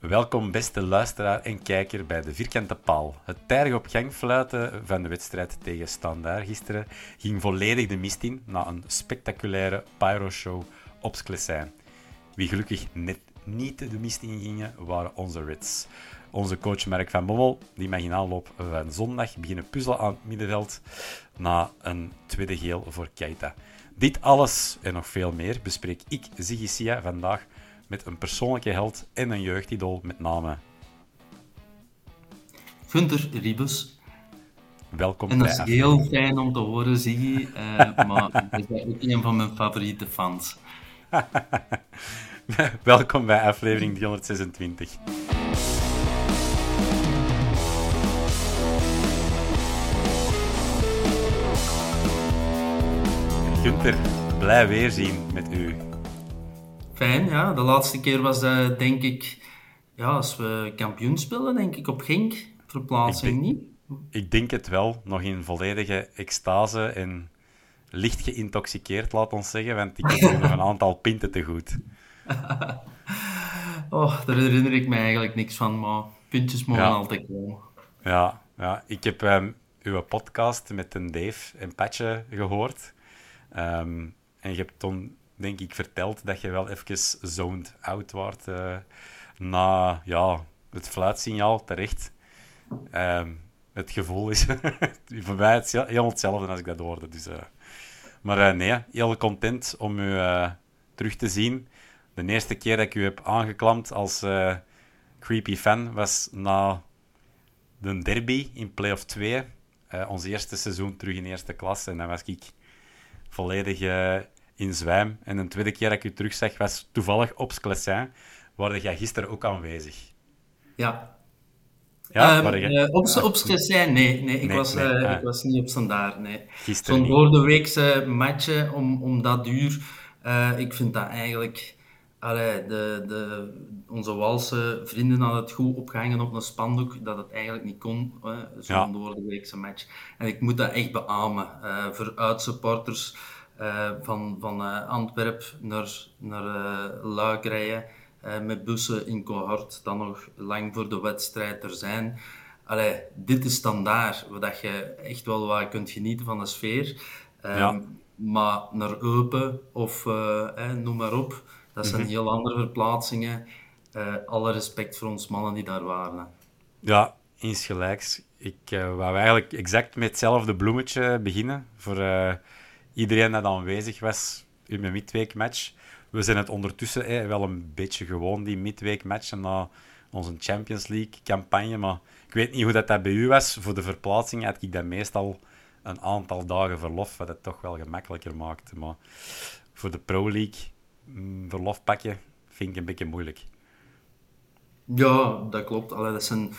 Welkom beste luisteraar en kijker bij de Vierkante Paal. Het tijdig op gang fluiten van de wedstrijd tegen Standaard gisteren ging volledig de mist in na een spectaculaire pyroshow op Sklessijn. Wie gelukkig net niet de mist in gingen, waren onze Reds. Onze coach Mark van Bommel, die mag in aanloop van zondag beginnen puzzelen aan het middenveld na een tweede geel voor Keita. Dit alles en nog veel meer bespreek ik, Ziggy Sia, vandaag met een persoonlijke held en een jeugdidool met name. Gunther Ribus. Welkom En dat bij is heel fijn om te horen, Ziggy. eh, maar dat is ook een van mijn favoriete fans. Welkom bij aflevering 326. Gunther, blij weerzien met u. Fijn, ja. De laatste keer was dat, denk ik, ja, als we kampioen spelen, denk ik, op Genk. Verplaatsing Ik niet. Ik denk het wel, nog in volledige extase en licht geïntoxiceerd, laat ons zeggen, want ik heb nog een aantal pinten te goed. Oh, daar herinner ik me eigenlijk niks van, maar puntjes mogen Ja. altijd komen. Ja, ja ik heb ehm, uw podcast met een Dave en Patje gehoord. Ehm, en je hebt toen, denk ik, verteld dat je wel even zoned out wordt eh, na ja, het fluitsignaal, terecht. Ehm, het gevoel is voor mij het helemaal hetzelfde als ik dat hoorde. Dus, eh. Maar eh, nee, heel content om u terug te zien. De eerste keer dat ik u heb aangeklampt als creepy fan was na de derby in play-off 2. eh, ons eerste seizoen terug in eerste klas. En dan was ik volledig in zwijm. En de tweede keer dat ik u terugzag was toevallig op Sclessin. Waar jij gisteren ook aanwezig. Ja. Ja, waar jij- eh, op op Sclessin, nee, nee, ik, Nee, was, nee, eh, ah. ik was niet op standaard, nee. Gisteren Zo'n niet. door de weekse matchen om, om dat duur, eh, ik vind dat eigenlijk... Allee, de, de, onze Walse vrienden hadden het goed opgehangen op een spandoek, dat het eigenlijk niet kon, zo'n Ja. door de weekse match. En ik moet dat echt beamen. eh, voor uitsupporters eh, van, van eh, Antwerp naar, naar eh, Luik rijden, met bussen in cohort, dan nog lang voor de wedstrijd er zijn. Allee, dit is standaard, waar je echt wel wat kunt genieten van de sfeer. Ehm, Ja. Maar naar Eupen of eh, noem maar op, dat zijn Mhm. heel andere verplaatsingen. Alle respect voor ons mannen die daar waren. Ja, insgelijks. Ik wou eigenlijk exact met hetzelfde bloemetje beginnen. Voor iedereen dat aanwezig was in mijn midweekmatch. We zijn het ondertussen wel een beetje gewoon, die midweekmatch. Na onze Champions League campagne. Maar ik weet niet hoe dat, dat bij u was. Voor de verplaatsing had ik dat meestal een aantal dagen verlof. Wat het toch wel gemakkelijker maakte. Maar voor de Pro League mm, verlof pakken vind ik een beetje moeilijk. Ja, dat klopt. Allee, dat zijn,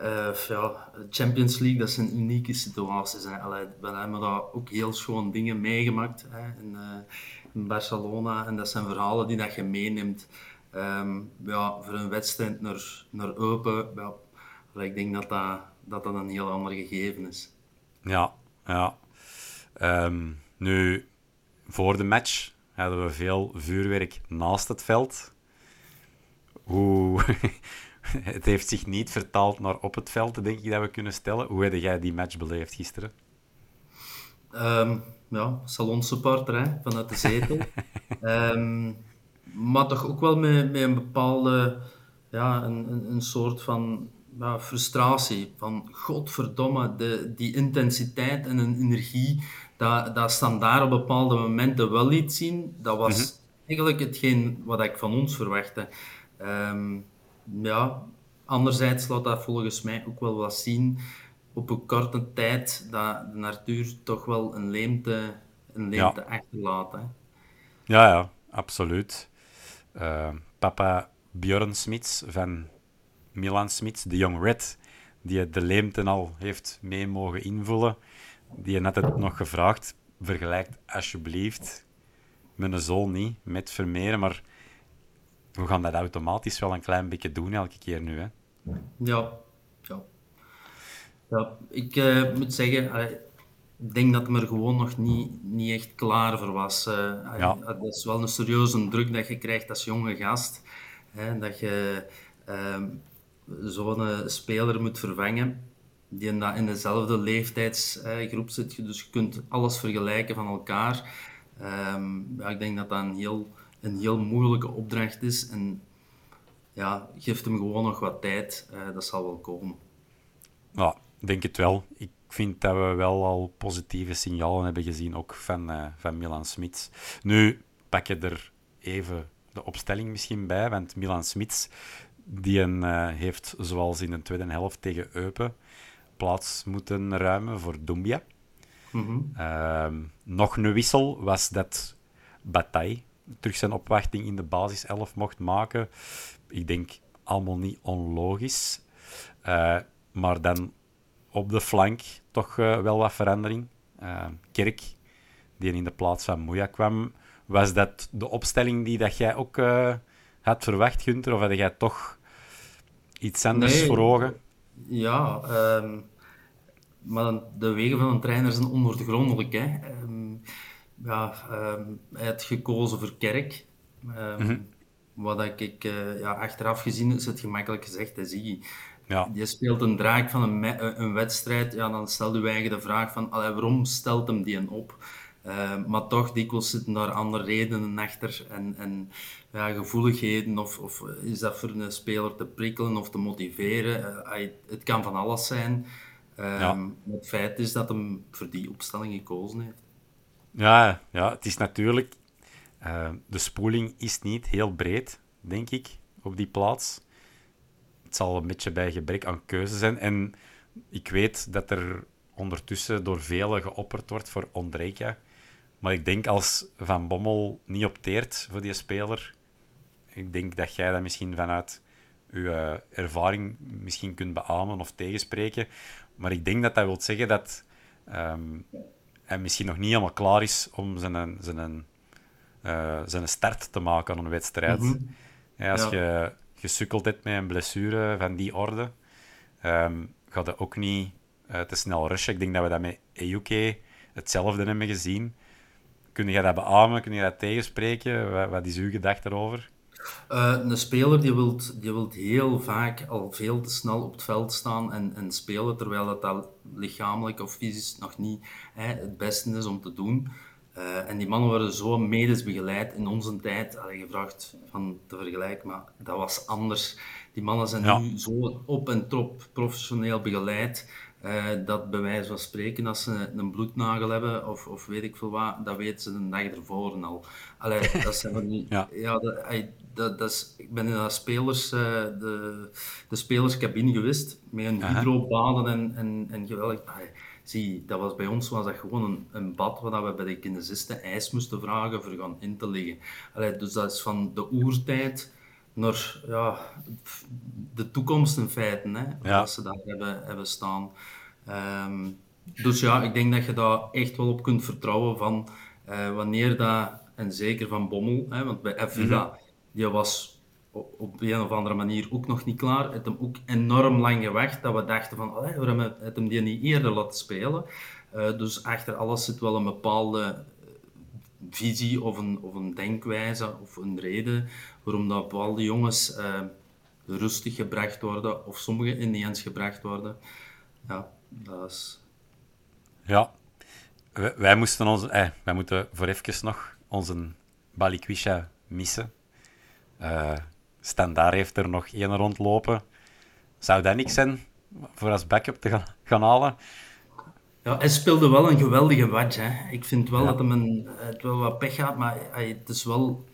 eh, ja, Champions League, dat zijn unieke situaties. We hebben daar ook heel schoon dingen meegemaakt hè, in, eh, in Barcelona. En dat zijn verhalen die dat je meeneemt. Ehm, ja, voor een wedstrijd naar, naar open, ik denk dat dat, dat dat een heel ander gegeven is. Ja, ja. Ehm, nu, voor de match hadden we veel vuurwerk naast het veld. Hoe... het heeft zich niet vertaald naar op het veld, denk ik dat we kunnen stellen. Hoe heb jij die match beleefd gisteren? Um, ja, salonsupporter hè, vanuit de zetel. um, maar toch ook wel met, met een bepaalde, ja, een, een, een soort van ja, frustratie. Van godverdomme, de, die intensiteit en een energie, dat, dat standaard op bepaalde momenten wel liet zien, dat was mhm. eigenlijk hetgeen wat ik van ons verwachtte. Um, ja, anderzijds laat dat volgens mij ook wel wat zien op een korte tijd dat de natuur toch wel een leemte, een leemte ja. achterlaat. Hè. Ja, ja, absoluut. Uh, papa Björn Smits van Milan Smits, de Young Red, die de leemte al heeft mee mogen invullen, die had het nog gevraagd, vergelijkt alsjeblieft mijn zoon niet met Vermeeren, maar we gaan dat automatisch wel een klein beetje doen elke keer nu. Hè? Ja, ja. ja ik uh, moet zeggen, ik denk dat hij er gewoon nog niet, niet echt klaar voor was. Uh, ja. Dat is wel een serieuze druk dat je krijgt als jonge gast. Hè, dat je uh, zo'n speler moet vervangen die in dezelfde leeftijdsgroep zit. Dus je kunt alles vergelijken van elkaar. Um, ja, ik denk dat dat een heel, een heel moeilijke opdracht is. En ja, geeft hem gewoon nog wat tijd. Uh, dat zal wel komen. Ja, denk het wel. Ik vind dat we wel al positieve signalen hebben gezien, ook van, uh, van Milan Smits. Nu pak je er even de opstelling misschien bij, want Milan Smits die een, uh, heeft, zoals in de tweede helft tegen Eupen, plaats moeten ruimen voor Dumbia. Mm -hmm. nog een wissel was dat Bataille terug zijn opwachting in de basis 11 mocht maken. Ik denk allemaal niet onlogisch. Uh, maar dan op de flank toch uh, wel wat verandering. Uh, Kerk, die in de plaats van Moeja kwam. Was dat de opstelling die dat jij ook had verwacht, Gunther? Of had jij toch iets anders nee. voor ogen? Ja, um, maar de wegen van een trainer zijn ondoorgrondelijk. Hè. Um, ja, um, hij had gekozen voor Kerk. Mm -hmm. Wat ik uh, ja, achteraf gezien is het gemakkelijk gezegd, hè, zie ja. Je speelt een draak van een, een wedstrijd, ja, dan stel je eigen de vraag van allee, waarom stelt hem die een op? Uh, maar toch, dikwijls zitten daar andere redenen achter en, en ja, gevoeligheden. Of, of is dat voor een speler te prikkelen of te motiveren? Uh, het kan van alles zijn. Ja. Het feit is dat hem voor die opstelling gekozen heeft. Ja, ja het is natuurlijk... Uh, de spoeling is niet heel breed, denk ik, op die plaats. Het zal een beetje bij gebrek aan keuze zijn. En ik weet dat er ondertussen door velen geopperd wordt voor Ondrejka. Maar ik denk als Van Bommel niet opteert voor die speler, ik denk dat jij dat misschien vanuit uw uh, ervaring misschien kunt beamen of tegenspreken. Maar ik denk dat dat wil zeggen dat um, hij misschien nog niet helemaal klaar is om zijn, zijn, uh, zijn start te maken aan een wedstrijd. Mm -hmm. ja, als ja. je gesukkeld hebt met een blessure van die orde, um, gaat het ook niet uh, te snel rushen. Ik denk dat we dat met Ejuke hetzelfde hebben gezien. Kun je dat beamen? Kun je dat tegenspreken? Wat, wat is uw gedachte daarover? Uh, een speler die wilt, die wilt heel vaak al veel te snel op het veld staan en, en spelen, terwijl dat, dat lichamelijk of fysisch nog niet hè, het beste is om te doen. Uh, en die mannen worden zo medisch begeleid in onze tijd. Allee, gevraagd van te vergelijken, maar dat was anders. Die mannen zijn ja. nu zo op en top professioneel begeleid. Uh, dat bij wijze van spreken, als ze een bloednagel hebben of, of weet ik veel wat, dat weten ze een dag ervoor al. Allee, dat zijn van die, ja. ja dat, dat, dat is, ik ben in de, spelers, uh, de, de spelerscabine geweest, met een hydrobaden en, en, en geweldig. Zie, dat was bij ons was dat gewoon een, een bad waar we bij de kinesisten ijs moesten vragen voor gaan in te liggen. Allee, dus dat is van de oertijd naar ja, de toekomst in feite, hè, ja. ze daar hebben, hebben staan. Um, dus ja, ik denk dat je daar echt wel op kunt vertrouwen van uh, wanneer dat, en zeker van Bommel, hè, want bij -hmm. Die was op een of andere manier ook nog niet klaar. Het hem ook enorm lang gewacht dat we dachten van, waarom het hem die niet eerder laten spelen? Uh, dus achter alles zit wel een bepaalde eh, visie of een, of een denkwijze of een reden waarom dat bepaalde jongens uh, rustig gebracht worden of sommige ineens gebracht worden. Ja, dat is... Ja, wij, moesten ons, eh, wij moeten voor even nog onze Balikwisha missen. Uh, Standaard heeft er nog één rondlopen. Zou dat niks zijn voor als backup te gaan, gaan halen? Ja, hij speelde wel een geweldige match. Hè. Ik vind wel dat hem een, het wel wat pech had, maar hij, het is wel...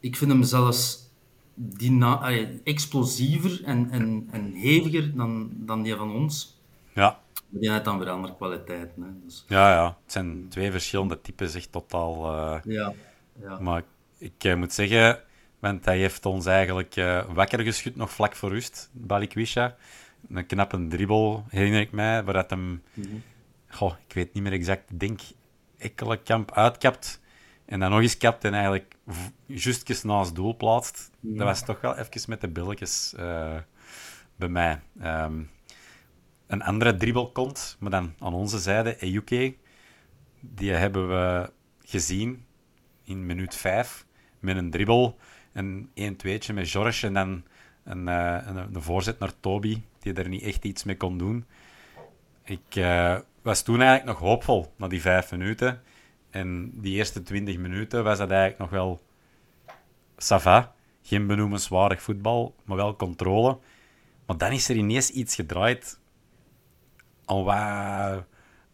Ik vind hem zelfs dyna, explosiever en, en, en heviger dan, dan die van ons. Ja. Die heeft dan weer andere kwaliteiten. Hè. Dus... Ja, ja. Het zijn twee verschillende types, echt totaal... Uh... Ja. ja. Maar ik uh, moet zeggen want hij heeft ons eigenlijk uh, wakker geschud nog vlak voor rust, Balikwisha. Een knappe dribbel, herinner ik mij, waar dat hem... Mm goh, ik weet niet meer exact, ik denk Ekkelenkamp uitkapt. En dan nog eens kapt en eigenlijk justjes naast doel plaatst. Dat was toch wel even met de billetjes uh, bij mij. Um, een andere dribbel komt, maar dan aan onze zijde, Eyuke. Die hebben we gezien in minuut 5 met een dribbel een 1-2'tje met George en dan een, uh, een, een, voorzet naar Toby, die er niet echt iets mee kon doen. Ik uh, was toen eigenlijk nog hoopvol na die vijf minuten. En die eerste 20 minuten was dat eigenlijk nog wel sava. Geen benoemenswaardig voetbal, maar wel controle. Maar dan is er ineens iets gedraaid. Al wat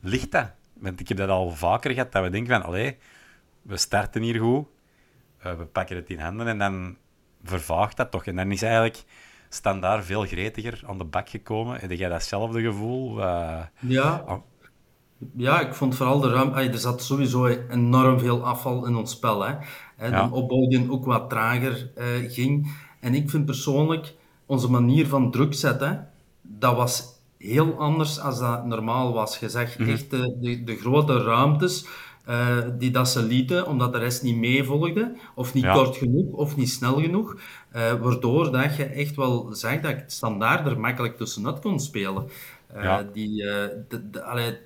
ligt dat? Want ik heb dat al vaker gehad, dat we denken van, allee, we starten hier goed. Eh, we pakken het in handen en dan vervaagt dat toch. En dan is eigenlijk standaard veel gretiger aan de bak gekomen. Heb jij datzelfde gevoel? Uh, ja. Oh. Ja, ik vond vooral de ruimte... Er zat sowieso enorm veel afval in ons spel. Hè. De opbouw die ook wat trager uh, ging. En ik vind persoonlijk onze manier van druk zetten, dat was heel anders dan dat normaal was. Je zegt -hmm. echt de, de, de grote ruimtes uh, die dat ze lieten, omdat de rest niet meevolgde, of niet kort genoeg, of niet snel genoeg. Uh, waardoor dat je echt wel zag dat ik standaard er makkelijk tussenuit kon spelen. Uh, ja. die, de, de, allee,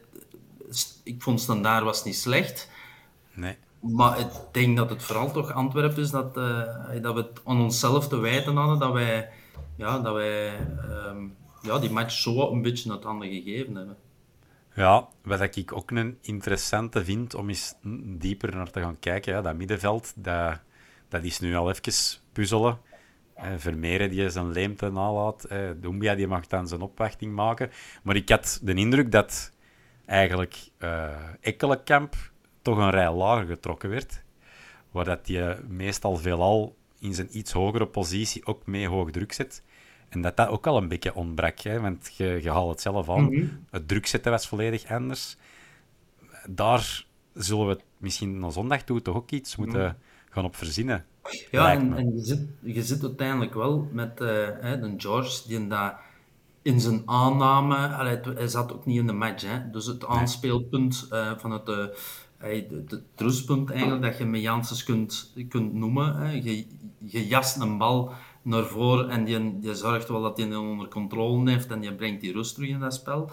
ik vond standaard was niet slecht. Nee. Maar ik denk dat het vooral toch Antwerpen is dat, dat we het aan onszelf te wijten hadden dat wij, ja, dat wij um, ja, die match zo een beetje uit handen gegeven hebben. Ja, wat ik ook een interessante vind om eens dieper naar te gaan kijken, ja, dat middenveld, dat, dat is nu al even puzzelen. Eh, Vermeeren die zijn leemte nalaat. Eh, Doumbia die mag dan zijn opwachting maken. Maar ik had de indruk dat eigenlijk uh, Ekkelenkamp toch een rij lager getrokken werd. Waar dat hij meestal veelal in zijn iets hogere positie ook mee hoog druk zet. En dat dat ook al een beetje ontbrak, hè? want je, je haalt het zelf aan. Mhm. Het druk zetten was volledig anders. Daar zullen we misschien naar zondag toe toch ook iets moeten mhm. gaan op verzinnen. Ja, en, en, je, zit, je zit uiteindelijk wel met uh, de George, die dat in zijn aanname, allee, hij zat ook niet in de match, hè, dus het aanspeelpunt uh, van het, uh, het, rustpunt eigenlijk, dat je met Janssens kunt, kunt noemen. Hè. Je, je jast een bal naar voren en die, die zorgt wel dat hij hem onder controle heeft en die brengt die rust terug in dat spel.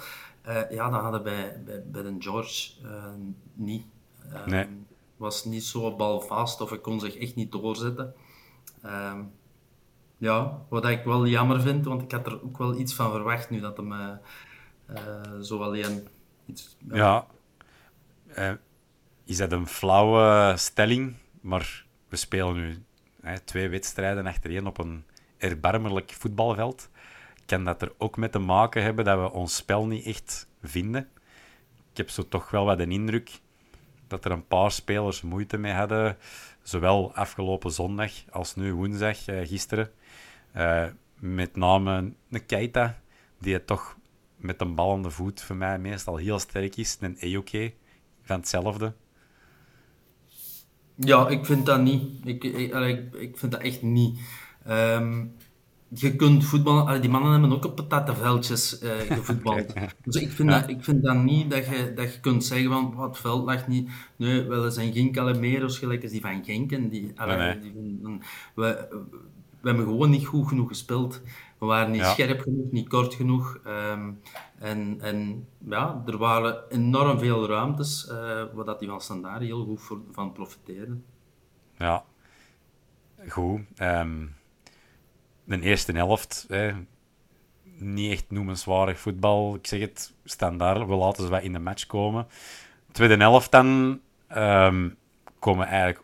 Uh, ja, dat hadden bij, bij, bij de George uh, niet. Nee. Was niet zo balvast of hij kon zich echt niet doorzetten. Ehm, ja, wat ik wel jammer vind, want ik had er ook wel iets van verwacht nu dat hem zo alleen iets... Ja, is dat een flauwe stelling? Maar we spelen nu twee wedstrijden achtereen op een erbarmelijk voetbalveld. Kan dat er ook mee te maken hebben dat we ons spel niet echt vinden? Ik heb zo toch wel wat de indruk dat er een paar spelers moeite mee hadden. Zowel afgelopen zondag als nu woensdag, eh, gisteren. Uh, met name een Keita, die het toch met een de voet voor mij meestal heel sterk is. Een Eoke van hetzelfde. Ja, ik vind dat niet. Ik, ik, ik vind dat echt niet. Um, je kunt voetballen, die mannen hebben ook op patattenveldjes uh, gevoetbald. dus ik vind, dat, ik vind dat niet dat je, dat je kunt zeggen van wat veld lag niet. Nee, wel, zijn geen Calameros gelijk als die van Genk. En die, die we, we hebben gewoon niet goed genoeg gespeeld. We waren niet Ja. scherp genoeg, niet kort genoeg. Ehm, en, en ja, er waren enorm veel ruimtes, eh waar dat die van Standaard heel goed voor, van profiteerden. Ja, goed. Ehm, de eerste helft, hè, niet echt noemenswaardig voetbal. Ik zeg het, standaard. We laten ze wat in de match komen. Tweede helft dan ehm, komen we eigenlijk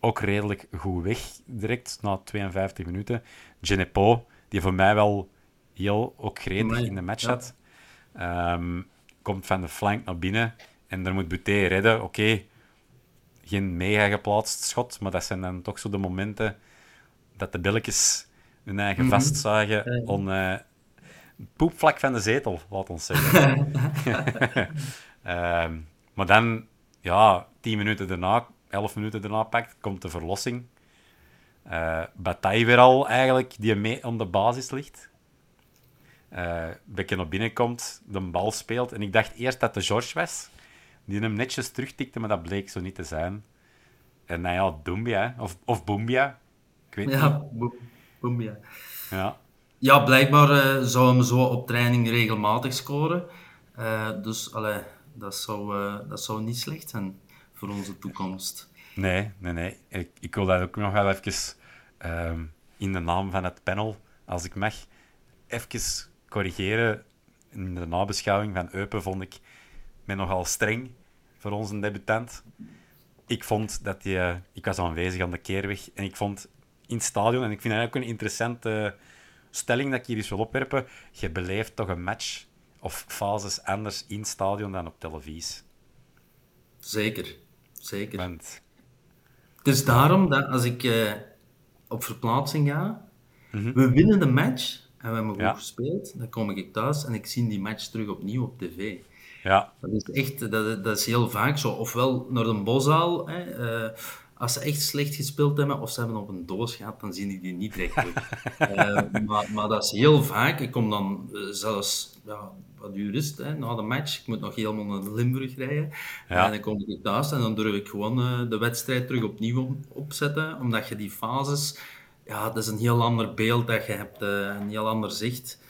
ook redelijk goed weg. Direct na 52 minuten. Genepo, die voor mij wel heel ook gretig in de match zat. ehm, komt van de flank naar binnen. En daar moet Buté redden. Oké, geen mega geplaatst schot, maar dat zijn dan toch zo de momenten dat de billetjes hun eigen Mhm. vastzagen on eh, poepvlak van de zetel, laat ons zeggen. Ehm, maar dan, ja, tien minuten daarna, elf minuten daarna pakt, komt de verlossing. Eh Bataille weer al eigenlijk, die mee om de basis ligt. Eh Bekke naar binnen komt, de bal speelt. En ik dacht eerst dat de George was, die hem netjes terugtikte, maar dat bleek zo niet te zijn. En nou ja, Doumbia, hè, of, of Boombia. Ik weet Ja, niet. boem, ja. Ja. Blijkbaar eh, zou hem zo op training regelmatig scoren. Eh, dus allee, dat, zou, eh, dat zou niet slecht zijn voor onze toekomst. Nee, nee, nee. Ik, ik wil dat ook nog wel even ehm, in de naam van het panel, als ik mag, even corrigeren. In de nabeschouwing van Eupen vond ik mij nogal streng voor onze debutant. Ik vond dat hij... eh, ik was aanwezig aan de keerweg en ik vond in het stadion, en ik vind dat ook een interessante stelling dat ik hier eens wil opwerpen, je beleeft toch een match of fases anders in het stadion dan op televisie. Zeker, zeker. Want Het is daarom dat als ik eh, op verplaatsing ga, Mhm. we winnen de match en we hebben goed Ja. gespeeld, dan kom ik thuis en ik zie die match terug opnieuw op tv. ja, Dat is echt, dat, dat is heel vaak zo. Ofwel naar een boszaal, hè, eh, als ze echt slecht gespeeld hebben, of ze hebben op een doos gehad, dan zie ik die niet direct terug. Eh, maar, maar dat is heel vaak. Ik kom dan zelfs, ja, wat uur is het, hè, na de match. Ik moet nog helemaal naar Limburg rijden. Ja. En dan kom ik thuis en dan durf ik gewoon eh, de wedstrijd terug opnieuw op- opzetten, omdat je die fases... Ja, dat is een heel ander beeld dat je hebt, eh, een heel ander zicht.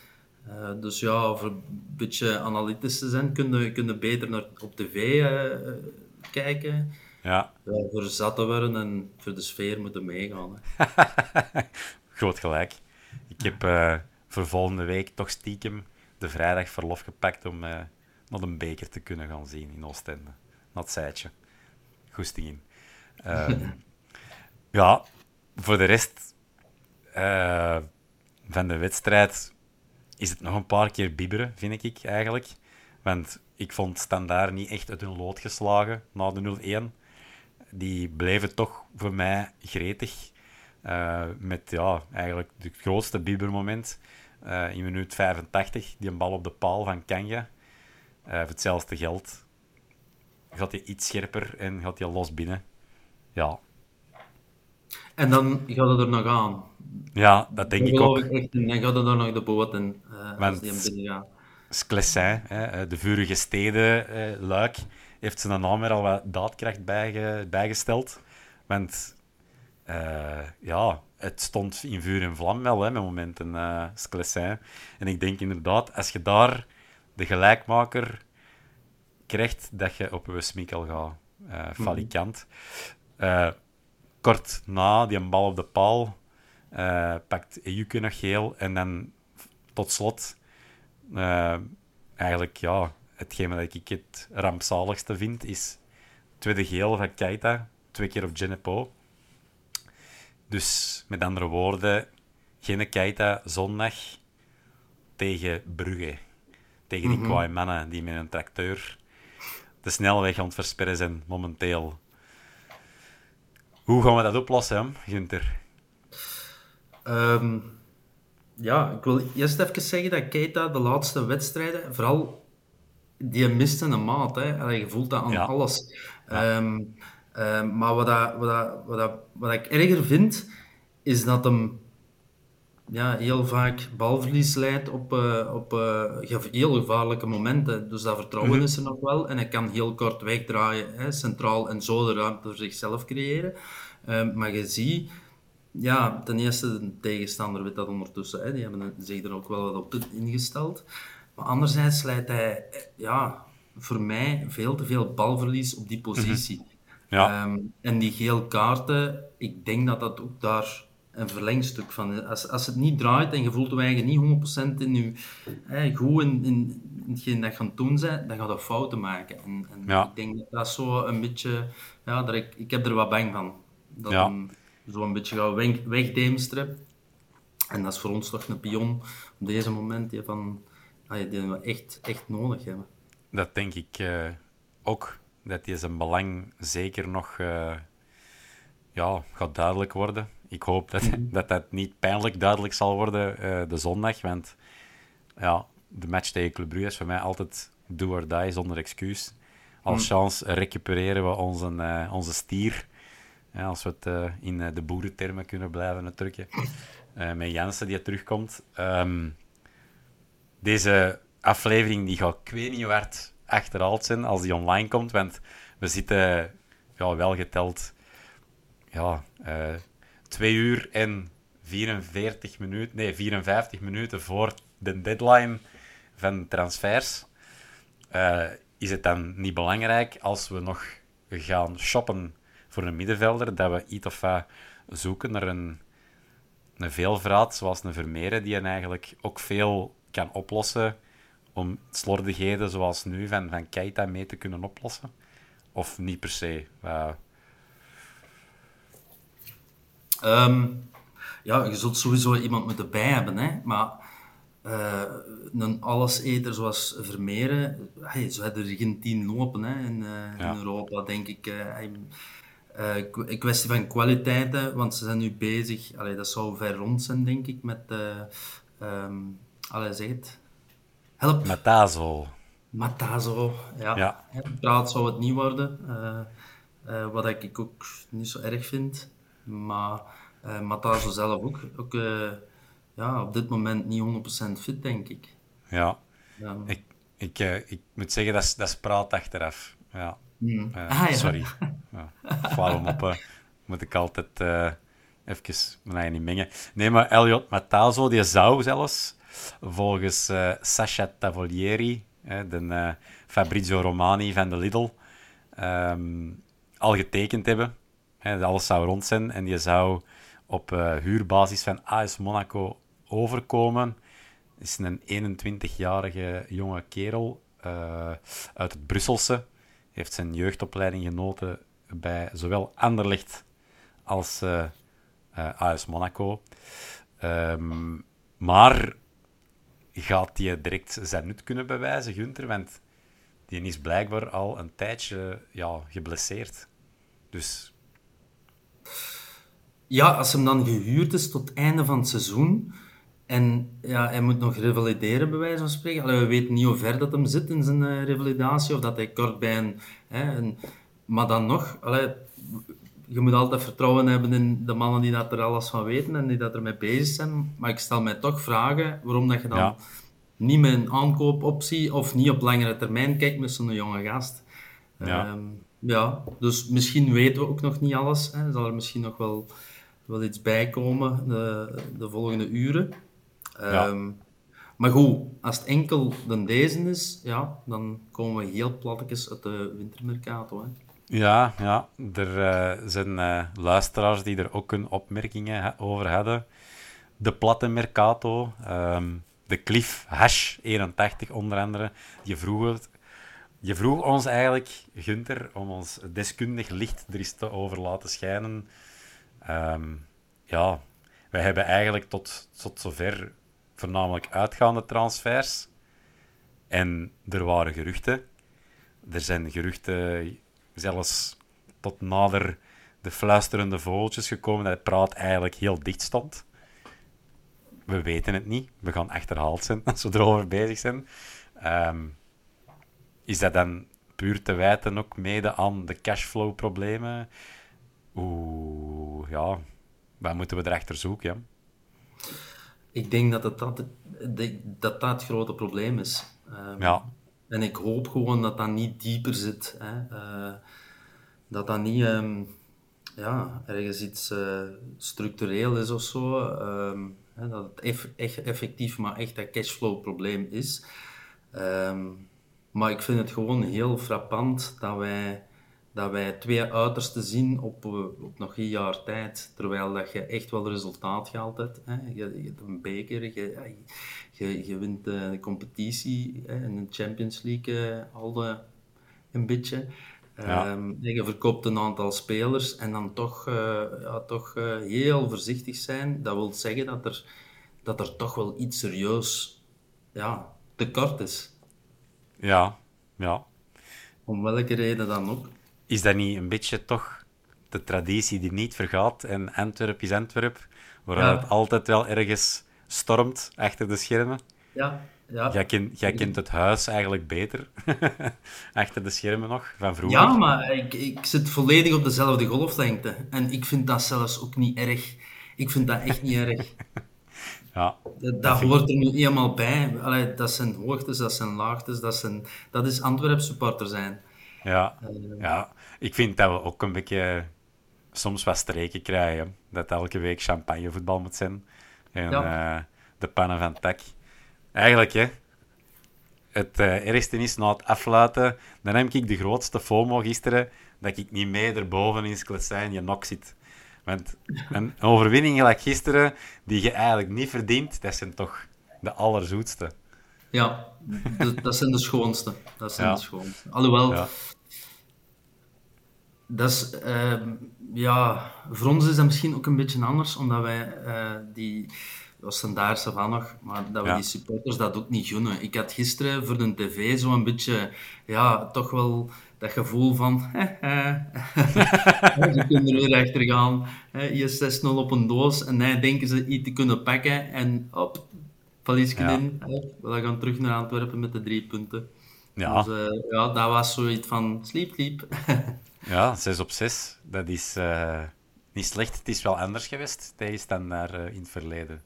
Eh, dus ja, voor een beetje analytisch te zijn, kun je, kun je beter naar, op tv kijken. ja. Voor zat te worden en voor de sfeer moeten meegaan. Groot gelijk. Ik heb voor volgende week toch stiekem de vrijdag verlof gepakt om eh naar een beker te kunnen gaan zien in Oostende. Het zijtje. Goesting in. Ehm, ja, voor de rest eh, van de wedstrijd is het nog een paar keer bibberen, vind ik eigenlijk. Want ik vond Standaard niet echt uit hun lood geslagen na de 0-1 die bleven toch voor mij gretig. Eh, met ja, eigenlijk het grootste biebermoment eh, in minuut 85, die een bal op de paal van Kanja. Eh, voor hetzelfde geld gaat hij iets scherper en gaat hij los binnen. Ja, En dan gaat het er nog aan. ja dat denk ik ook. ik echt. En dan gaat het er nog de boot in, als Want- die hem binnen gaat. Sclessin, hè, de vurige steden, Luik, heeft zijn naam er al wat daadkracht bijge- bijgesteld. Want ja, het stond in vuur en vlam wel, hè, met momenten, Sclessin. En ik denk inderdaad, als je daar de gelijkmaker krijgt, dat je op Westmikkel gaat. eh falikant. Eh, kort na die een bal op de paal eh, pakt Ejuke nog geel en dan tot slot eigenlijk, ja, hetgeen dat ik het rampzaligste vind, is tweede geel van Keita, twee keer op Genepo. Dus met andere woorden, geen Keita zondag tegen Brugge. Tegen die kwaai mannen die met een tracteur de snelweg aan het versperren zijn momenteel. Hoe gaan we dat oplossen, hè, Gunther? Ehm, ja, ik wil eerst even zeggen dat Keita de laatste wedstrijden, vooral die miste een maat. Hè. Je voelt dat aan Ja. alles. Ehm, ehm, maar wat, dat, wat, dat, wat, dat, wat ik erger vind, is dat hem ja, heel vaak balverlies leidt op, eh, op eh, heel gevaarlijke momenten. Dus dat vertrouwen is er nog wel. En hij kan heel kort wegdraaien, hè, centraal en zo de ruimte voor zichzelf creëren. Ehm, maar je ziet ja, ten eerste, de tegenstander weet dat ondertussen. Hè. Die hebben zich er ook wel wat op ingesteld. Maar anderzijds leidt hij, ja, voor mij veel te veel balverlies op die positie. Ja. Ehm, en die geel kaarten, ik denk dat dat ook daar een verlengstuk van is. Als, als het niet draait en je voelt je eigen niet 100% in je, hè, goed in, in, in hetgeen dat je aan het doen bent, dan gaat dat fouten maken. En, en Ja. ik denk dat dat zo een beetje... Ja, dat ik, ik heb er wat bang van. Dat Ja. zo een beetje gaat weg, wegdeemsteren. En dat is voor ons toch een pion op deze moment die, van, ja, die we echt, echt nodig hebben. Dat denk ik eh, ook. Dat hij zijn belang zeker nog eh, ja, gaat duidelijk worden. Ik hoop dat, dat dat niet pijnlijk duidelijk zal worden eh, de zondag. Want ja, de match tegen Club Brugge is voor mij altijd do or die zonder excuus. Als chance recupereren we onze, eh, onze stier. Ja, als we het in de boerentermen kunnen blijven drukken. Eh, met Jansen die terugkomt. Ehm, deze aflevering die gaat ik weet niet hard achterhaald zijn als die online komt. Want we zitten ja, wel geteld ja, eh 2 uur en 44 minuten, nee, 54 minuten voor de deadline van transfers. Eh, is het dan niet belangrijk als we nog gaan shoppen voor een middenvelder, dat we iets of zoeken naar een, een veelvraat, zoals een Vermeeren, die eigenlijk ook veel kan oplossen om slordigheden zoals nu van, van Keita mee te kunnen oplossen? Of niet per se? Uh, Um, ja, je zult sowieso iemand moeten bij hebben, hè. Maar uh, een alleseter zoals Vermeeren, hey, zo hebben er geen tien lopen hè, in, uh, ja. in Europa, denk ik. Een kwestie van kwaliteiten, want ze zijn nu bezig, allee, dat zou ver rond zijn, denk ik, met... Um, allee, zeg het. Help. Matazo. Matazo, ja. ja. Praat zou het niet worden, wat ik ook niet zo erg vind. Maar uh, Matazo zelf ook, ook ja, op dit moment niet 100% fit, denk ik. Ja, ik, ik, ik moet zeggen, dat is, dat is praat achteraf. Ja. Mm. Ah, ja. Sorry. ja. Moppen moet ik altijd even mijn eigen niet mengen. Nee, maar Elliot Matazo, die zou zelfs volgens Sasha Tavolieri, de Fabrizio Romani van de Lidl, um, al getekend hebben. He, alles zou rond zijn en je zou op uh, huurbasis van AS Monaco overkomen. is een 21-jarige jonge kerel uh, uit het Brusselse. Heeft zijn jeugdopleiding genoten bij zowel Anderlecht als uh, AS Monaco. Um, maar gaat hij direct zijn nut kunnen bewijzen, Gunther? Want die is blijkbaar al een tijdje ja, geblesseerd. Dus ja, als hem dan gehuurd is tot het einde van het seizoen en ja, hij moet nog revalideren, bij wijze van spreken. Allee, we weten niet hoe ver dat hem zit in zijn uh, revalidatie of dat hij kort bij een... Hè, maar dan nog, je moet altijd vertrouwen hebben in de mannen die dat er alles van weten en die dat ermee bezig zijn. Maar ik stel mij toch vragen waarom dat je dan Ja. niet met een aankoopoptie of niet op langere termijn kijkt met zo'n jonge gast. Ja. Ehm, ja, dus misschien weten we ook nog niet alles. Hè. Zal er misschien nog wel, wel iets bij komen de, de volgende uren. Ja. Ehm, maar goed, als het enkel dan deze is, ja, dan komen we heel plattekjes uit de wintermercato. Hè. Ja, ja. er eh, zijn eh, luisteraars die er ook een opmerkingen ha- over hadden. De platte Mercato, ehm, de Cliff Hash 81 onder andere. Je vroeg, je vroeg ons eigenlijk, Gunther, om ons deskundig licht er eens te over laten schijnen. Ehm, ja, wij hebben eigenlijk tot, tot zover voornamelijk uitgaande transfers. En er waren geruchten. Er zijn geruchten zelfs tot nader de fluisterende vogeltjes gekomen dat het praat eigenlijk heel dicht stond. We weten het niet. We gaan achterhaald zijn als we erover bezig zijn. Ehm, is dat dan puur te wijten ook mede aan de cashflow-problemen? Oeh, ja. Wat moeten we erachter zoeken? Ja? Ik denk dat dat, het- dat, dat het grote probleem is. Ehm, Ja. En ik hoop gewoon dat dat niet dieper zit. Hè. Eh, dat dat niet... ehm, ja, ergens iets uh, structureel is of zo. Ehm, hè, dat het echt effectief maar echt dat cashflow-probleem is. Ehm, maar ik vind het gewoon heel frappant dat wij, dat wij twee uitersten zien op, eh, op nog een jaar tijd. Terwijl dat je echt wel resultaat gehaald hebt. Hè. Je, hebt een beker, je, je wint de competitie hè, in de Champions League uh, al de, een beetje. Ja. Um, je verkoopt een aantal spelers en dan toch, uh, ja, toch uh, heel voorzichtig zijn. Dat wil zeggen dat er, dat er toch wel iets serieus ja, tekort is. Ja, ja. Om welke reden dan ook. Is dat niet een beetje toch de traditie die niet vergaat? En Antwerp is Antwerp, waar ja. het altijd wel ergens stormt achter de schermen? Ja, ja. Jij, kent, jij kent het huis eigenlijk beter, achter de schermen nog, van vroeger. Ja, maar ik, ik zit volledig op dezelfde golflengte. En ik vind dat zelfs ook niet erg. Ik vind dat echt niet erg. Ja, dat, dat hoort er nu eenmaal bij. Allee, dat zijn hoogtes, dat zijn laagtes, dat, zijn, dat is Antwerp supporter zijn. Ja, uh, ja, ik vind dat we ook een beetje soms wat streken krijgen. Dat elke week champagnevoetbal moet zijn. En ja. uh, de pannen van tak. Eigenlijk, hè. Het uh, ergste is, na het afluiten, dan heb ik de grootste FOMO gisteren, dat ik niet mee erboven in Skletsijn je nok zit. Want een overwinning gelijk gisteren, die je eigenlijk niet verdient, dat zijn toch de allerzoetste. Ja, dat zijn de schoonste. Dat zijn ja. de schoonste. Alhoewel, ja. Dat is, uh, ja, voor ons is dat misschien ook een beetje anders, omdat wij uh, die was daar van nog, maar dat we ja. die supporters dat ook niet gunnen. Ik had gisteren voor de tv zo een beetje, ja, toch wel dat gevoel van, ze kunnen er weer achter gaan. Je 6-0 op een doos en dan denken ze iets te kunnen pakken en op, valiesje ja. in. We gaan terug naar Antwerpen met de drie punten. Ja. Dus uh, ja, dat was zoiets van, sleep, sleep. ja, 6 op 6, dat is uh, niet slecht. Het is wel anders geweest tegen naar uh, in het verleden.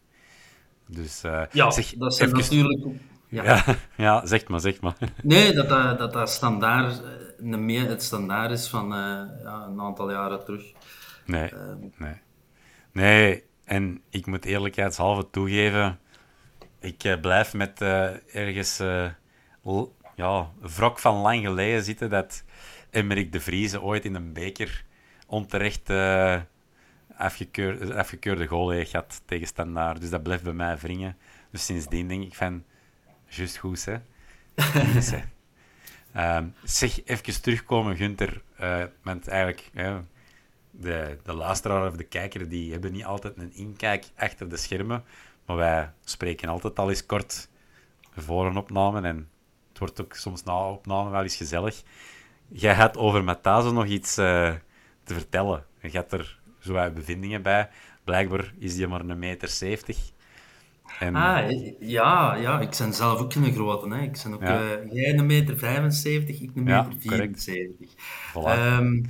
Dus, uh, ja, zeg, dat zijn even... natuurlijk... Ja. ja. Ja, zeg maar, zeg maar. Nee, dat dat, dat, dat standaard, meer het standaard is van ja, een aantal jaren terug. Nee, uh, nee. Nee, en ik moet eerlijkheidshalve toegeven, ik blijf met ergens ja, wrok van lang geleden zitten dat Emmerich de Vrieze ooit in een beker onterecht afgekeurde, afgekeurde goal heeft gehad tegen Standaard. Dus dat blijft bij mij wringen. Dus sindsdien denk ik van, juist goed, hè. Um, zeg, even terugkomen, Gunther. Uh, want eigenlijk, de, de luisteraar of de kijker, die hebben niet altijd een inkijk achter de schermen. Maar wij spreken altijd al eens kort voor een opname. En het wordt ook soms na opname wel eens gezellig. Jij had over Matazo nog iets uh, te vertellen. Je gaat er zo uit bevindingen bij. Blijkbaar is die maar een meter zeventig. En... Ah, ja, ja, ik ben zelf ook een grote. Hè. Ik ben ook, ja. uh, jij een meter 75, ik een meter ja, 74. Voilà. Um,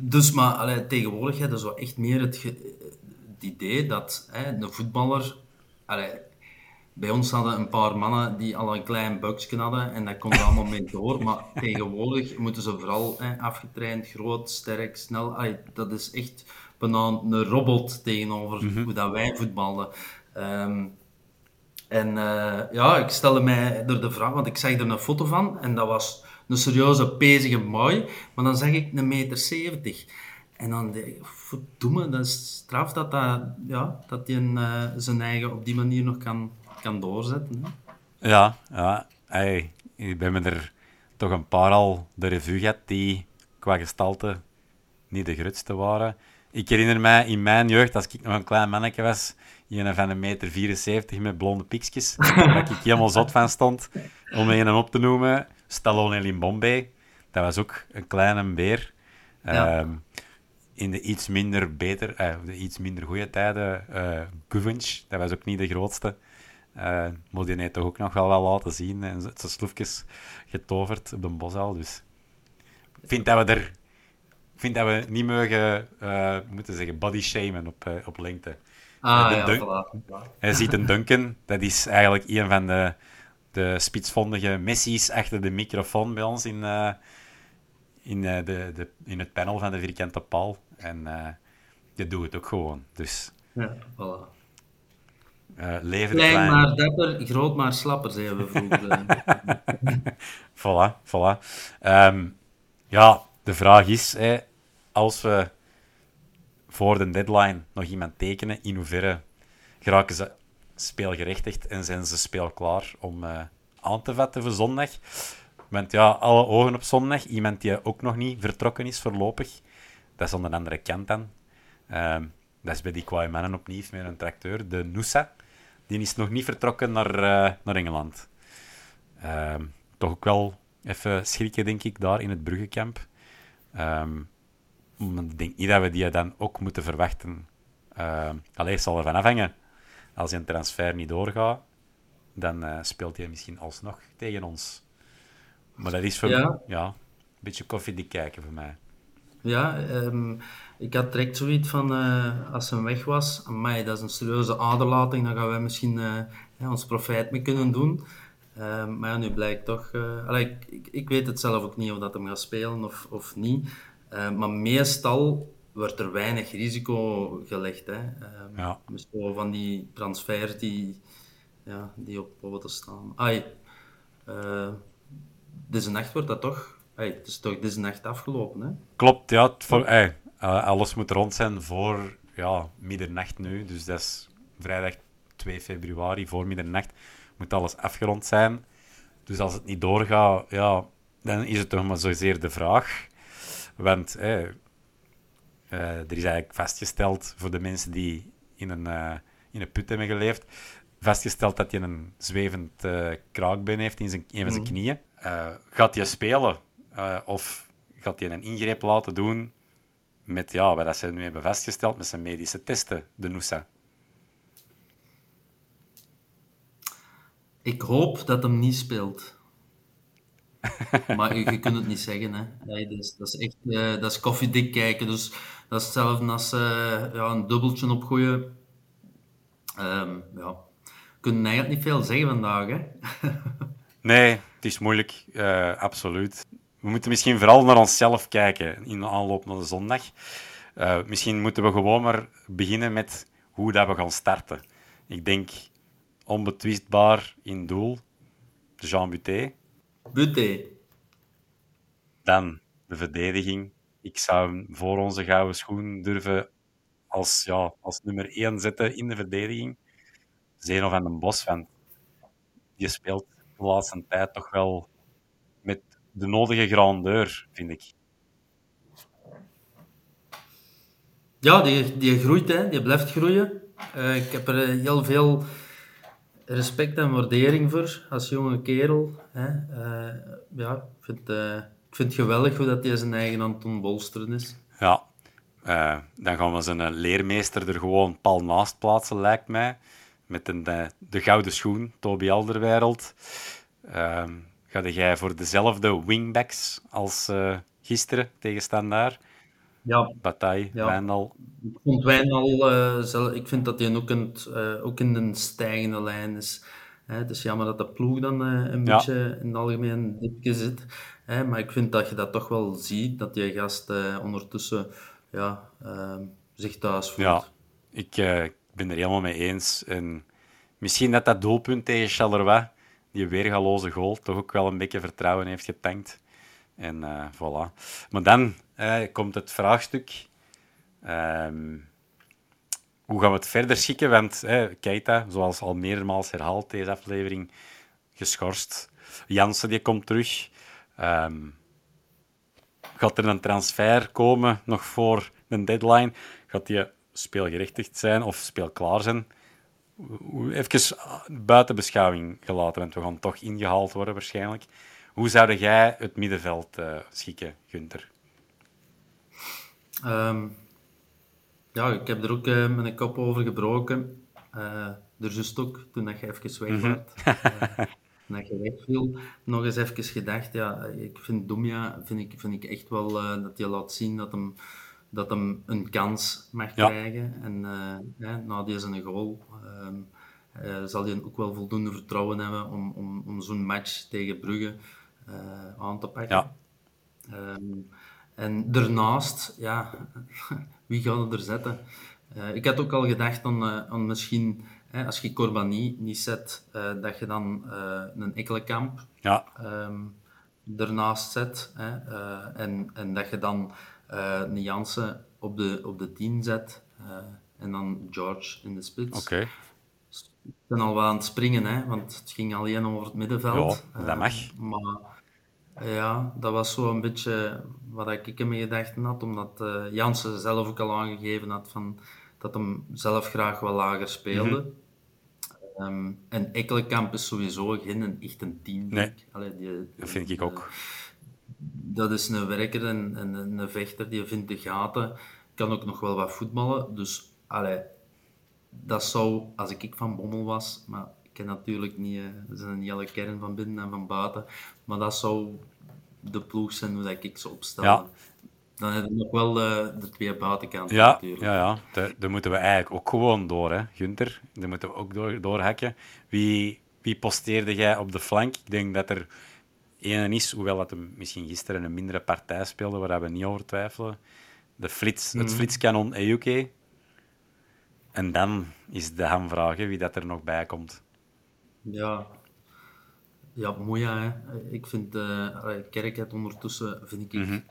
dus, maar allee, tegenwoordig hè, dat is wel echt meer het, idee dat hè, een voetballer... Allee, bij ons hadden een paar mannen die al een klein buikje hadden en dat komt er allemaal mee door. Maar tegenwoordig moeten ze vooral hè, afgetraind, groot, sterk, snel. Dat is echt bijna een robot tegenover mm -hmm. hoe dat wij voetballen. Um, en uh, ja, ik stelde mij er de vraag, want ik zag er een foto van en dat was een serieuze, pezige mooi, maar dan zag ik een meter zeventig. En dan denk ik, verdomme, dat is straf dat, dat, ja, dat hij uh, zijn eigen op die manier nog kan, kan doorzetten. Hè? Ja, ja. Hey, ik ben me er toch een paar al de revue gehad die qua gestalte niet de grootste waren. Ik herinner mij in mijn jeugd, als ik nog een klein mannetje was, een van een meter 74 met blonde piekjes, waar ik helemaal zot van stond, om een op te noemen. Stallone Limbombe, dat was ook een kleine beer. Ja. Um, in de iets minder beter, uh, de iets minder goede tijden, uh, dat was ook niet de grootste. Uh, maar die heeft toch ook nog wel wel laten zien en zijn sloefjes getoverd op de bosuil. Dus ik vind dat we er ik vind dat we niet mogen, uh, moeten zeggen, body shamen op, uh, op lengte. Ah, ja, voilà, voilà. Je ziet een Duncan, dat is eigenlijk een van de, de spitsvondige Messi's achter de microfoon bij ons in, in, de, de, in het panel van de vierkante paal. En je doet het ook gewoon. Dus, ja, voilà. Uh, leven klein, klein, maar dapper, groot maar slapper, zeiden we vroeger. voilà, voilà. Um, ja, de vraag is, hè, als we voor de deadline nog iemand tekenen, in hoeverre geraken ze speelgerechtigd en zijn ze speelklaar om uh, aan te vatten voor zondag? Want ja, alle ogen op zondag. Iemand die ook nog niet vertrokken is voorlopig. Dat is aan de andere kant dan. Um, dat is bij die kwaaie mannen opnieuw met een tracteur, de Noosa. Die is nog niet vertrokken naar, uh, naar Engeland. Um, toch ook wel even schrikken, denk ik, daar in het Bruggenkamp. Um, ik denk niet dat we die dan ook moeten verwachten. Uh, Allee, zal ervan afhangen. Als je een transfer niet doorgaat, dan uh, speelt hij misschien alsnog tegen ons. Maar dat is voor ja. ja een beetje koffiedik kijken voor mij. Ja, um, ik had direct zoiets van, uh, als hij weg was, amai, dat is een serieuze aderlating, dan gaan wij misschien uh, ja, ons profijt mee kunnen doen. Uh, maar ja, nu blijkt toch... Allee, ik, ik, weet het zelf ook niet of dat hem gaat spelen of, of niet. maar meestal wordt er weinig risico gelegd. Hè. Ja. Dus van die transfers die, ja, die op poten staan. Ai, deze nacht wordt dat toch... Ai, het is toch deze nacht afgelopen, hè? Klopt, ja. Ai, alles moet rond zijn voor ja, middernacht nu. Dus dat is vrijdag 2 februari, voor middernacht moet alles afgerond zijn. Dus als het niet doorgaat, ja, dan is het toch maar zozeer de vraag. Want eh, er is eigenlijk vastgesteld voor de mensen die in een, uh, in een put hebben geleefd, vastgesteld dat hij een zwevend kraakbeen heeft in zijn, een van zijn mhm. knieën. Gaat hij spelen? Of gaat hij een ingreep laten doen met ja, wat ze nu hebben vastgesteld met zijn medische testen, de Noosa? Ik hoop dat hem niet speelt. maar je, je, kunt het niet zeggen. Hè. Nee, dat, is, dat is echt uh, dat is koffiedik kijken. Dus dat is hetzelfde als uh, ja, een dubbeltje opgooien. Um, ja. We kunnen eigenlijk niet veel zeggen vandaag. Hè? nee, het is moeilijk. Uh, absoluut. We moeten misschien vooral naar onszelf kijken in de aanloop naar de zondag. Uh, misschien moeten we gewoon maar beginnen met hoe dat we gaan starten. Ik denk onbetwistbaar in doel, Jean Buté. Buté. Dan de verdediging. Ik zou hem voor onze gouden schoen durven als, ja, als nummer 1 zetten in de verdediging. Zeno van den Bos, van, die speelt de laatste tijd toch wel de nodige grandeur, vind ik. Ja, die, die groeit, hè. die blijft groeien. Uh, ik heb er heel veel respect en waardering voor als jonge kerel. Hè. Uh, ja, ik vind, uh, ik vind het geweldig hoe dat hij zijn eigen Anton Bolsteren is. Ja, dan gaan we zijn leermeester er gewoon pal naast plaatsen, lijkt mij. Met een, de gouden schoen, Toby Alderwereld. Ehm, Ga jij voor dezelfde wingbacks als uh, gisteren tegen Standaard? Ja. Bataille, ja. Wijndal. Ik vond Wijndal, uh, ik vind dat hij ook, in, uh, ook in de stijgende lijn is. Het is jammer dat de ploeg dan een ja. beetje in het algemeen dipje zit. Maar ik vind dat je dat toch wel ziet, dat die gast ondertussen ja, zich thuis voelt. Ja, ik ben er helemaal mee eens. En misschien dat dat doelpunt tegen Charleroi die weergaloze goal toch ook wel een beetje vertrouwen heeft getankt. En uh, voilà. Maar dan uh, komt het vraagstuk. Um, hoe gaan we het verder schikken? Want uh, Keita, zoals al meermaals herhaald deze aflevering, geschorst. Jansen die komt terug. Um, gaat er een transfer komen nog voor een deadline? Gaat die speelgerechtigd zijn of speelklaar zijn? Even buiten beschouwing gelaten, want we gaan toch ingehaald worden waarschijnlijk. Hoe zou jij het middenveld uh, schikken, Gunther? Um, ja, ik heb er ook uh, mijn kop over gebroken. Uh, er juist ook, toen dat je even weg mm dat je wegviel, nog eens even gedacht, ja, ik vind Dumia, vind ik, vind ik echt wel dat je laat zien dat hem dat hem een kans mag krijgen. En uh, na deze goal um, uh, zal hij ook wel voldoende vertrouwen hebben om, om, om zo'n match tegen Brugge uh, aan te pakken. Ja. Um, en daarnaast, ja, wie gaat het er zetten? ik had ook al gedacht aan, aan misschien, hè, als je Corbani niet zet, dat je dan een Ekkelenkamp ja. um, ernaast zet. Hè, en, en dat je dan een Jansen op de, op de 10 zet. en dan George in de spits. Oké. Ik ben al wel aan het springen, hè, want het ging alleen over het middenveld. Ja, dat mag. maar ja, dat was zo een beetje wat ik in mijn gedachten had, omdat uh, Jansen zelf ook al aangegeven had van, dat hem zelf graag wel lager speelde. Mm -hmm. en Ekkelenkamp is sowieso geen echt een team. Nee, dat vind ik ook. Dat is een werker en, en, een vechter, die vindt de gaten. Kan ook nog wel wat voetballen. Dus allee, dat zou, als ik van Bommel was, maar ik ken natuurlijk niet, dat is een hele kern van binnen en van buiten, maar dat zou de ploeg zijn hoe dat ik ze opstel. Ja. Dan hebben we nog wel de, de twee buitenkanten ja, natuurlijk. Ja, ja. Daar, daar moeten we eigenlijk ook gewoon door, hè, Gunther. Daar moeten we ook door, doorhakken. Wie, wie posteerde jij op de flank? Ik denk dat er één is, hoewel dat hem misschien gisteren een mindere partij speelde, waar we niet over twijfelen. De flits, Het mhm. flitskanon Ejuke. En dan is de hamvraag wie dat er nog bij komt. Ja, ja Moeja, hè. ik vind uh, Kerk ondertussen, vind ik, mm -hmm.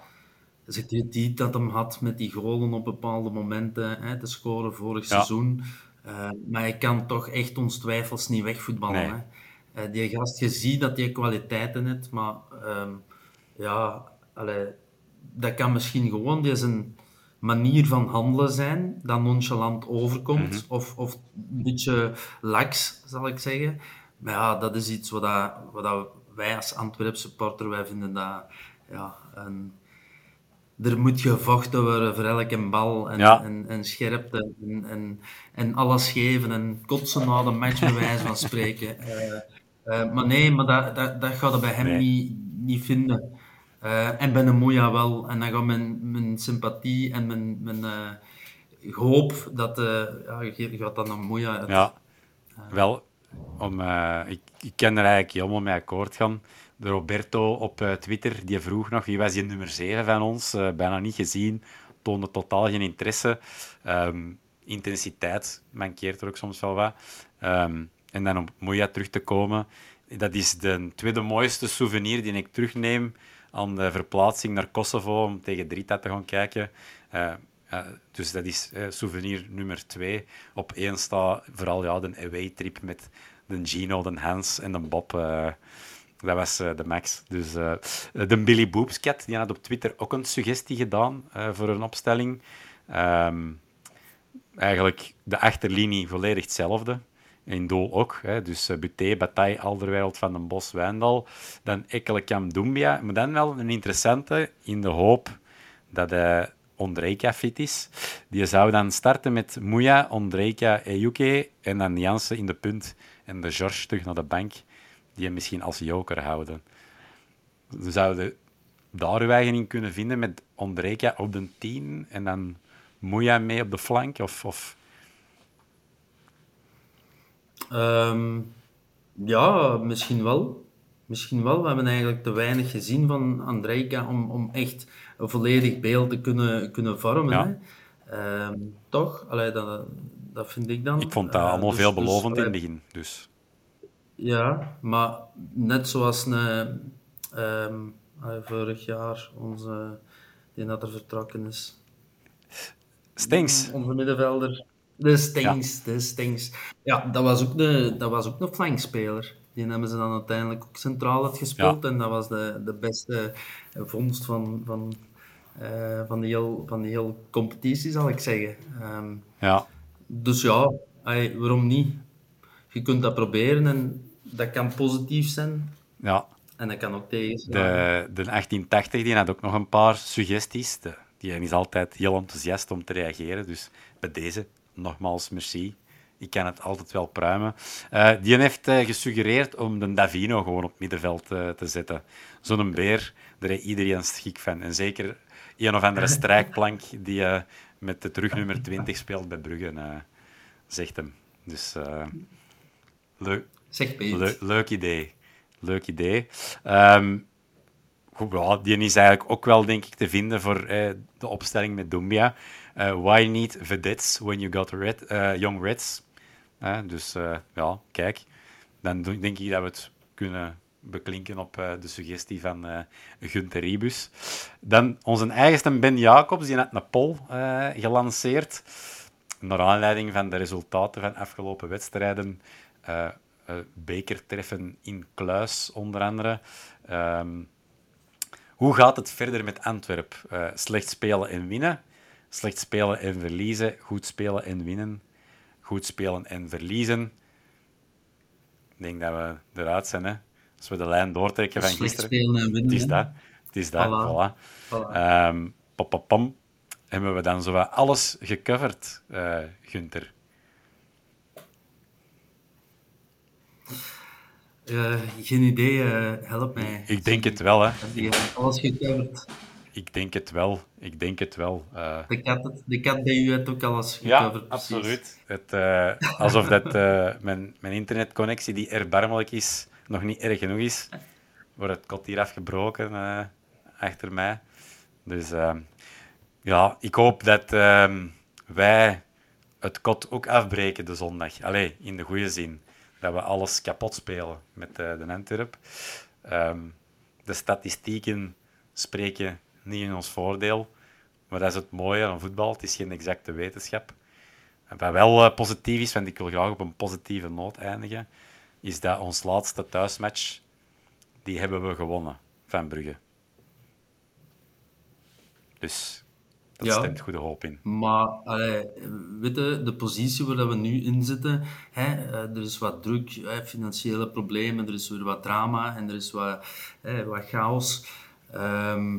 de krediet dat hem had met die golen op bepaalde momenten hè, te scoren vorig seizoen. Uh, maar hij kan toch echt ons twijfels niet wegvoetballen. Nee. Hè. Uh, die gast, je ziet dat hij kwaliteiten heeft, maar um, ja, allee, dat kan misschien gewoon die zijn manier van handelen zijn dat nonchalant overkomt. Mhm. of, of een beetje lax, zal ik zeggen. Maar ja, dat is iets wat, dat, wat dat wij als Antwerp supporter, wij vinden dat... Ja, een, er moet gevochten worden voor elke bal en, en, en scherpte en, en, en, alles geven en kotsen na de match, bij wijze van spreken. Uh, uh, maar nee, maar dat, dat, dat gaat bij hem niet, niet vinden. Uh, en bij een Moeja wel. En dan gaat mijn, mijn sympathie en mijn, mijn uh, hoop dat... Ja, je gaat dan naar Moeja... Ja, wel. Om, ik, ik ken er eigenlijk helemaal mee akkoord gaan. De Roberto op Twitter, die vroeg nog wie was die nummer 7 van ons. bijna niet gezien. Toonde totaal geen interesse. Um, intensiteit mankeert er ook soms wel wat. Um, en dan om Moeja terug te komen. Dat is de tweede mooiste souvenir die ik terugneem aan de verplaatsing naar Kosovo om tegen Drita te gaan kijken. Uh, dus dat is souvenir nummer twee. Op één staat vooral ja, de away-trip met de Gino, de Hans en de Bob. dat was de max. Dus de Billy Boopscat, die had op Twitter ook een suggestie gedaan voor een opstelling. Um, eigenlijk de achterlinie volledig hetzelfde. In doel ook. Hè. Dus uh, Buté, Bataille, Alderwereld, Van den Bos, Wijndal. Dan Ekkelenkamp, Doumbia. Maar dan wel een interessante, in de hoop dat uh, Ondrejka fit is. Die zou dan starten met Mouya, Ondrejka, Ejuke en dan Jansen in de punt en de George terug naar de bank, die hem misschien als joker houden. We zouden daar uw eigen in kunnen vinden met Ondrejka op de 10 en dan Mouya mee op de flank? Of, of Um, ja, misschien wel. Misschien wel. We hebben eigenlijk te weinig gezien van Andrejka om, om echt een volledig beeld te kunnen, kunnen vormen. Hè? Um, toch? Allee, dat, dat vind ik dan. Ik vond dat uh, allemaal dus, veelbelovend dus, in het begin. Dus. Ja, maar net zoals een, um, vorig jaar, onze, die dat er vertrokken is. Stinks. Onze middenvelder. De Stings, ja. de Stings. Ja, dat was ook, de, dat was ook een flankspeler. Die hebben ze dan uiteindelijk ook centraal uitgespeeld. Ja. En dat was de, de beste vondst van, van, uh, van, die heel, van die heel competitie, zal ik zeggen. Um, ja. Dus ja, ay, waarom niet? Je kunt dat proberen en dat kan positief zijn. Ja. En dat kan ook tegen de, de 1880 die had ook nog een paar suggesties. De, die is altijd heel enthousiast om te reageren. Dus bij deze nogmaals, merci. Ik kan het altijd wel pruimen. Uh, die heeft uh, gesuggereerd om de Davino gewoon op middenveld uh, te zetten. Zo'n beer, daar heeft iedereen schik van. En zeker een of andere strijkplank die met de terugnummer 20 speelt bij Brugge, zegt hem. Dus leuk, zeg le leuk idee. Leuk idee. Um, goed, ja, die is eigenlijk ook wel, denk ik, te vinden voor eh, de opstelling met Dumbia. Eh, why need vedettes when you got red, eh, young reds? Eh, dus ja, kijk. Dan denk ik dat we het kunnen beklinken op de suggestie van Gunther Ribus. Dan onze eigenste Ben Jacobs, die had een poll gelanceerd. Naar aanleiding van de resultaten van afgelopen wedstrijden. bekertreffen in Kluis, onder andere. Ehm, hoe gaat het verder met Antwerp? Slecht spelen en winnen. Slecht spelen en verliezen. Goed spelen en winnen. Goed spelen en verliezen. Ik denk dat we eruit zijn. Hè? Als we de lijn doortrekken van Slecht gisteren. spelen en winnen. Het is dat. Het is dat. Voilà. Voilà. Voilà. Ehm, pop, pop, pom. Hebben we dan zo wat alles gecoverd, eh Gunther? Eh, geen idee, eh, help mij. Ik denk het wel, hè. Alles gecoverd? Ik denk het wel. Ik denk het wel. Eh, De kat, de kat bij u heeft ook alles ja, gecoverd. precies. absoluut. Het, eh, alsof dat, eh, mijn, mijn internetconnectie, die erbarmelijk is, nog niet erg genoeg is. Wordt het kot hier afgebroken achter mij. Dus ehm, ja, ik hoop dat ehm, wij het kot ook afbreken de zondag. Allee, in de goede zin. Dat we alles kapot spelen met de Antwerp. Ehm, de statistieken spreken niet in ons voordeel. Maar dat is het mooie aan voetbal. Het is geen exacte wetenschap. En wat wel eh, positief is, want ik wil graag op een positieve noot eindigen, is dat ons laatste thuismatch, die hebben we gewonnen van Brugge. Dus dat Ja. stemt goede hoop in. Maar allee, weet je, de positie waar we nu in zitten, hè, eh, er is wat druk, hè, financiële problemen, er is weer wat drama en er is wat, hè, wat chaos. Ehm,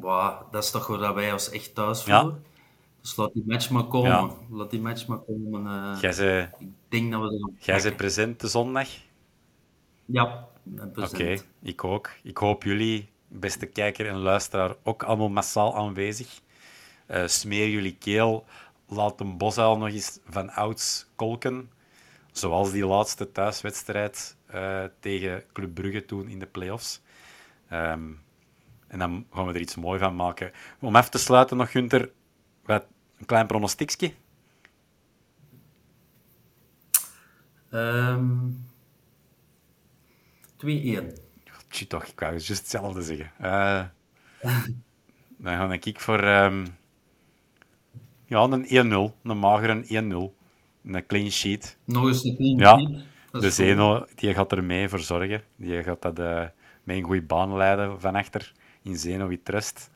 wauw, dat is toch waar dat wij ons echt thuis Ja. voelen. Dus laat die match maar komen. Ja. Laat die match maar komen. eh. Jij zei, ik denk dat we jij pakken. present de zondag? Ja, Oké, ik ook. Ik hoop jullie, beste kijker en luisteraar, ook allemaal massaal aanwezig. Eh, smeer jullie keel. Laat een bosuil nog eens van ouds kolken. Zoals die laatste thuiswedstrijd eh, tegen Club Brugge toen in de play-offs. Ehm, en dan gaan we er iets moois van maken. Om af te sluiten nog, Gunther, wat, een klein pronostiekje. Ehm 2-1. Tjie toch, ik wou juist hetzelfde zeggen. Eh, dan ga ik voor ehm, ja, een 1-0. Een magere 1-0. Een clean sheet. Nog eens een clean Ja, sheet. Dat de. Zeno die gaat er mee voor zorgen. Die gaat dat eh met een goede baan leiden van achter. In Zeno wie trust.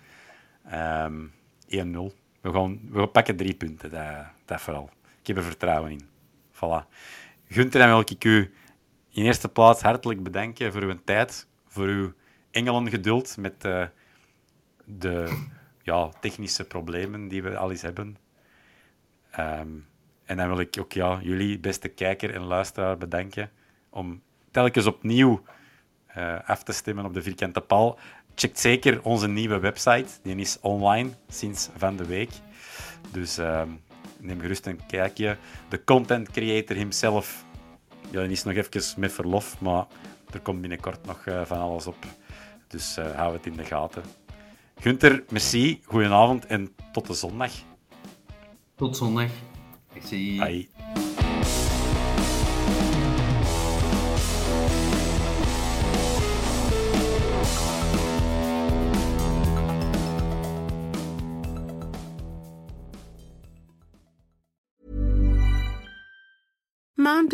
Ehm 1-0. We, gaan, we pakken drie punten, dat, dat vooral. Ik heb er vertrouwen in. Voilà. Gunther, dan wil ik u in eerste plaats hartelijk bedanken voor uw tijd, voor uw engelengeduld met eh, de ja, technische problemen die we al eens hebben. Ehm, en dan wil ik ook ja, jullie, beste kijker en luisteraar, bedanken om telkens opnieuw eh, af te stemmen op de vierkante paal. Check zeker onze nieuwe website. Die is online sinds van de week. Dus ehm, neem gerust een kijkje. De content creator himself ja, die is nog even met verlof, maar er komt binnenkort nog eh, van alles op. Dus eh hou het in de gaten. Gunther, merci, goedenavond en tot de zondag. Tot zondag. Ik zie Bye.